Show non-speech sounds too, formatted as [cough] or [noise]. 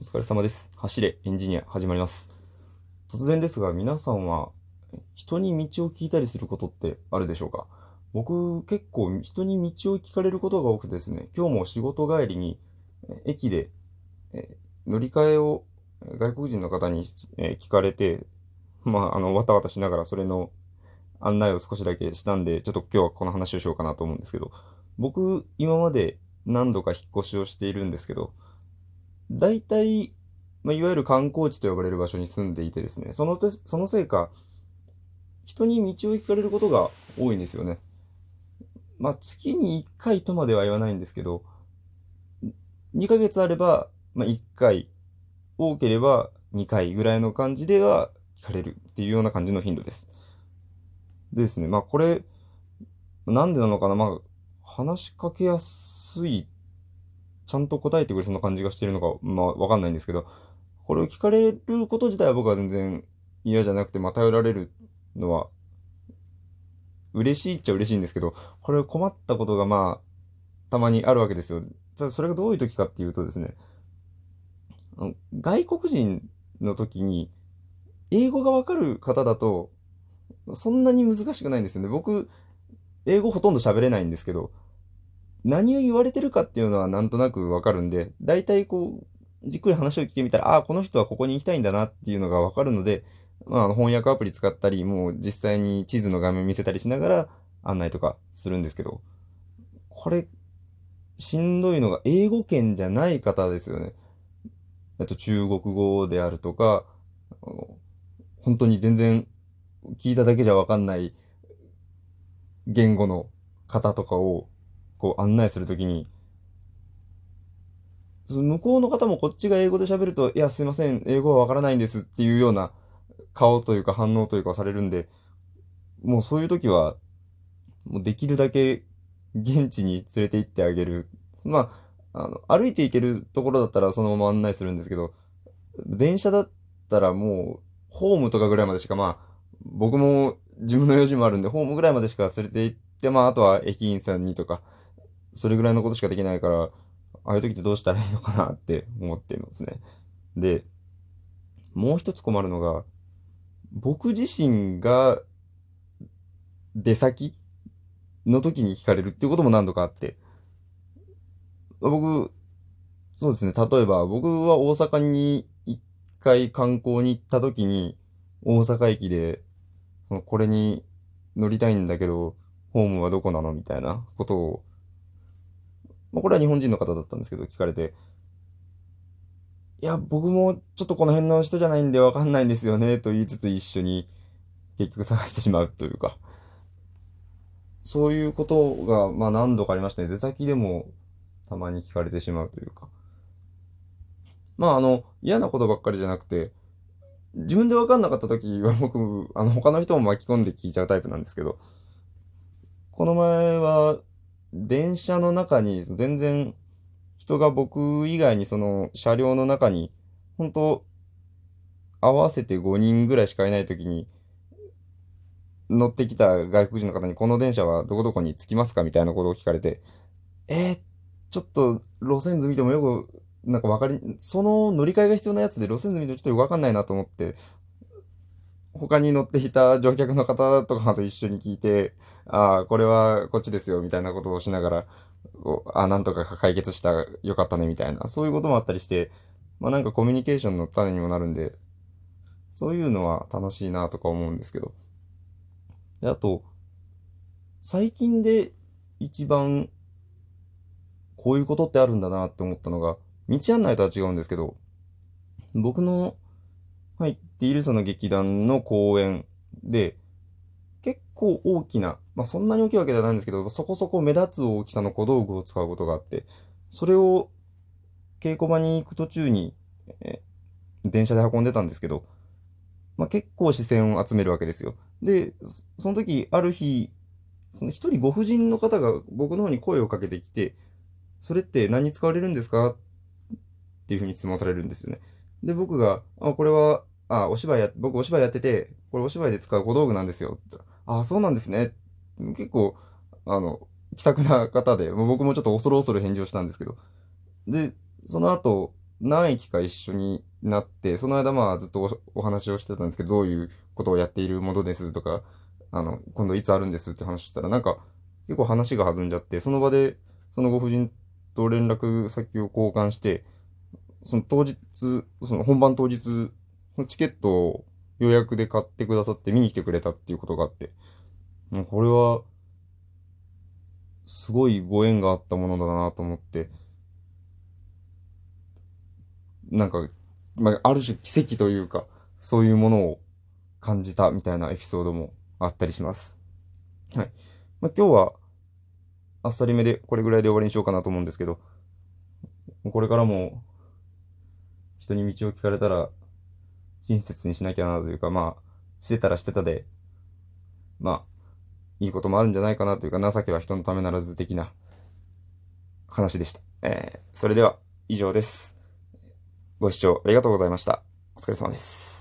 お疲れ様です。走れエンジニア始まります。突然ですが、皆さんは人に道を聞いたりすることってあるでしょうか？僕結構人に道を聞かれることが多くてですね、今日も仕事帰りに駅でえ乗り換えを外国人の方にえ聞かれて、まあ、あの、わたわたしながらそれの案内を少しだけしたんで、ちょっと今日はこの話をしようかなと思うんですけど、僕今まで何度か引っ越しをしているんですけど、大体、まあ、いわゆる観光地と呼ばれる場所に住んでいてですね、そのて、そのせいか、人に道を聞かれることが多いんですよね。まあ、月に1回とまでは言わないんですけど、2ヶ月あれば、まあ、1回、多ければ2回ぐらいの感じでは聞かれるっていうような感じの頻度です。でですね、まあ、これ、なんでなのかな、まあ、話しかけやすいちゃんと答えてくれそうな感じがしてるのか、まあ、わかんないんですけど、これを聞かれること自体は僕は全然嫌じゃなくて、まあ、頼られるのは、嬉しいっちゃ嬉しいんですけど、これ困ったことがまあ、たまにあるわけですよ。ただそれがどういう時かっていうとですね、外国人の時に、英語がわかる方だと、そんなに難しくないんですよね。僕、英語ほとんど喋れないんですけど、何を言われてるかっていうのはなんとなくわかるんで、大体こう、じっくり話を聞いてみたら、ああ、この人はここに行きたいんだなっていうのがわかるので、まあ、翻訳アプリ使ったり、もう実際に地図の画面見せたりしながら案内とかするんですけど、これ、しんどいのが英語圏じゃない方ですよね。あと中国語であるとか、本当に全然聞いただけじゃわかんない言語の方とかをこう案内するときに、その向こうの方もこっちが英語で喋ると、いや、すいません、英語はわからないんですっていうような顔というか反応というかされるんで、もうそういう時は、もうできるだけ現地に連れて行ってあげる。まあ、あの、歩いて行けるところだったらそのまま案内するんですけど、電車だったらもう、ホームとかぐらいまでしかまあ、僕も自分の用事もあるんで、ホームぐらいまでしか連れて行って、まあ、あとは駅員さんにとか、それぐらいのことしかできないから、ああいう時ってどうしたらいいのかなって [laughs] 思ってるんですね。で、もう一つ困るのが、僕自身が出先の時に聞かれるっていうことも何度かあって、僕、そうですね、例えば僕は大阪に一回観光に行った時に、大阪駅で、そのこれに乗りたいんだけど、ホームはどこなのみたいなことを、まあ、これは日本人の方だったんですけど、聞かれて、いや、僕もちょっとこの辺の人じゃないんでわかんないんですよね、と言いつつ一緒に結局探してしまうというか、そういうことが、まあ何度かありましたね。出先でもたまに聞かれてしまうというか。まああの、嫌なことばっかりじゃなくて、自分でわかんなかった時は [laughs] 僕、あの、他の人も巻き込んで聞いちゃうタイプなんですけど、この前は、電車の中に全然人が僕以外にその車両の中に、本当合わせて5人ぐらいしかいない時に、乗ってきた外国人の方にこの電車はどこどこに着きますかみたいなことを聞かれて、えー、ちょっと路線図見てもよくなんかわかり、その乗り換えが必要なやつで路線図見てもちょっとよくわかんないなと思って、他に乗っていた乗客の方とかと一緒に聞いて、ああ、これはこっちですよ、みたいなことをしながら、ああ、なんとか解決した、よかったね、みたいな、そういうこともあったりして、まあなんかコミュニケーションの種にもなるんで、そういうのは楽しいなとか思うんですけど。で、あと、最近で一番こういうことってあるんだなって思ったのが、道案内とは違うんですけど、僕の入っているその劇団の公演で、結構大きな、まあそんなに大きいわけじゃないんですけど、そこそこ目立つ大きさの小道具を使うことがあって、それを稽古場に行く途中に、え電車で運んでたんですけど、まあ結構視線を集めるわけですよ。で、その時、ある日、その一人ご婦人の方が僕の方に声をかけてきて、それって何に使われるんですか？っていうふうに質問されるんですよね。で、僕が、あ、これは、あ、お芝居や、僕お芝居やってて、これお芝居で使う小道具なんですよ。あ、そうなんですね。結構、あの、気さくな方で、も僕もちょっと恐る恐る返事をしたんですけど。で、その後、何駅か一緒になって、その間まあずっとお話をしてたんですけど、どういうことをやっているものですとか、あの、今度いつあるんですって話したら、なんか結構話が弾んじゃって、その場でそのご婦人と連絡先を交換して、その当日、その本番当日、のチケットを予約で買ってくださって見に来てくれたっていうことがあって、もうこれは、すごいご縁があったものだなと思って、なんか、まあ、ある種奇跡というか、そういうものを感じたみたいなエピソードもあったりします。はい。まあ、今日は、あっさりめでこれぐらいで終わりにしようかなと思うんですけど、これからも、人に道を聞かれたら、親切にしなきゃなというか、まあ、してたらしてたで、まあ、いいこともあるんじゃないかなというか、情けは人のためならず的な話でした。えー、それでは以上です。ご視聴ありがとうございました。お疲れ様です。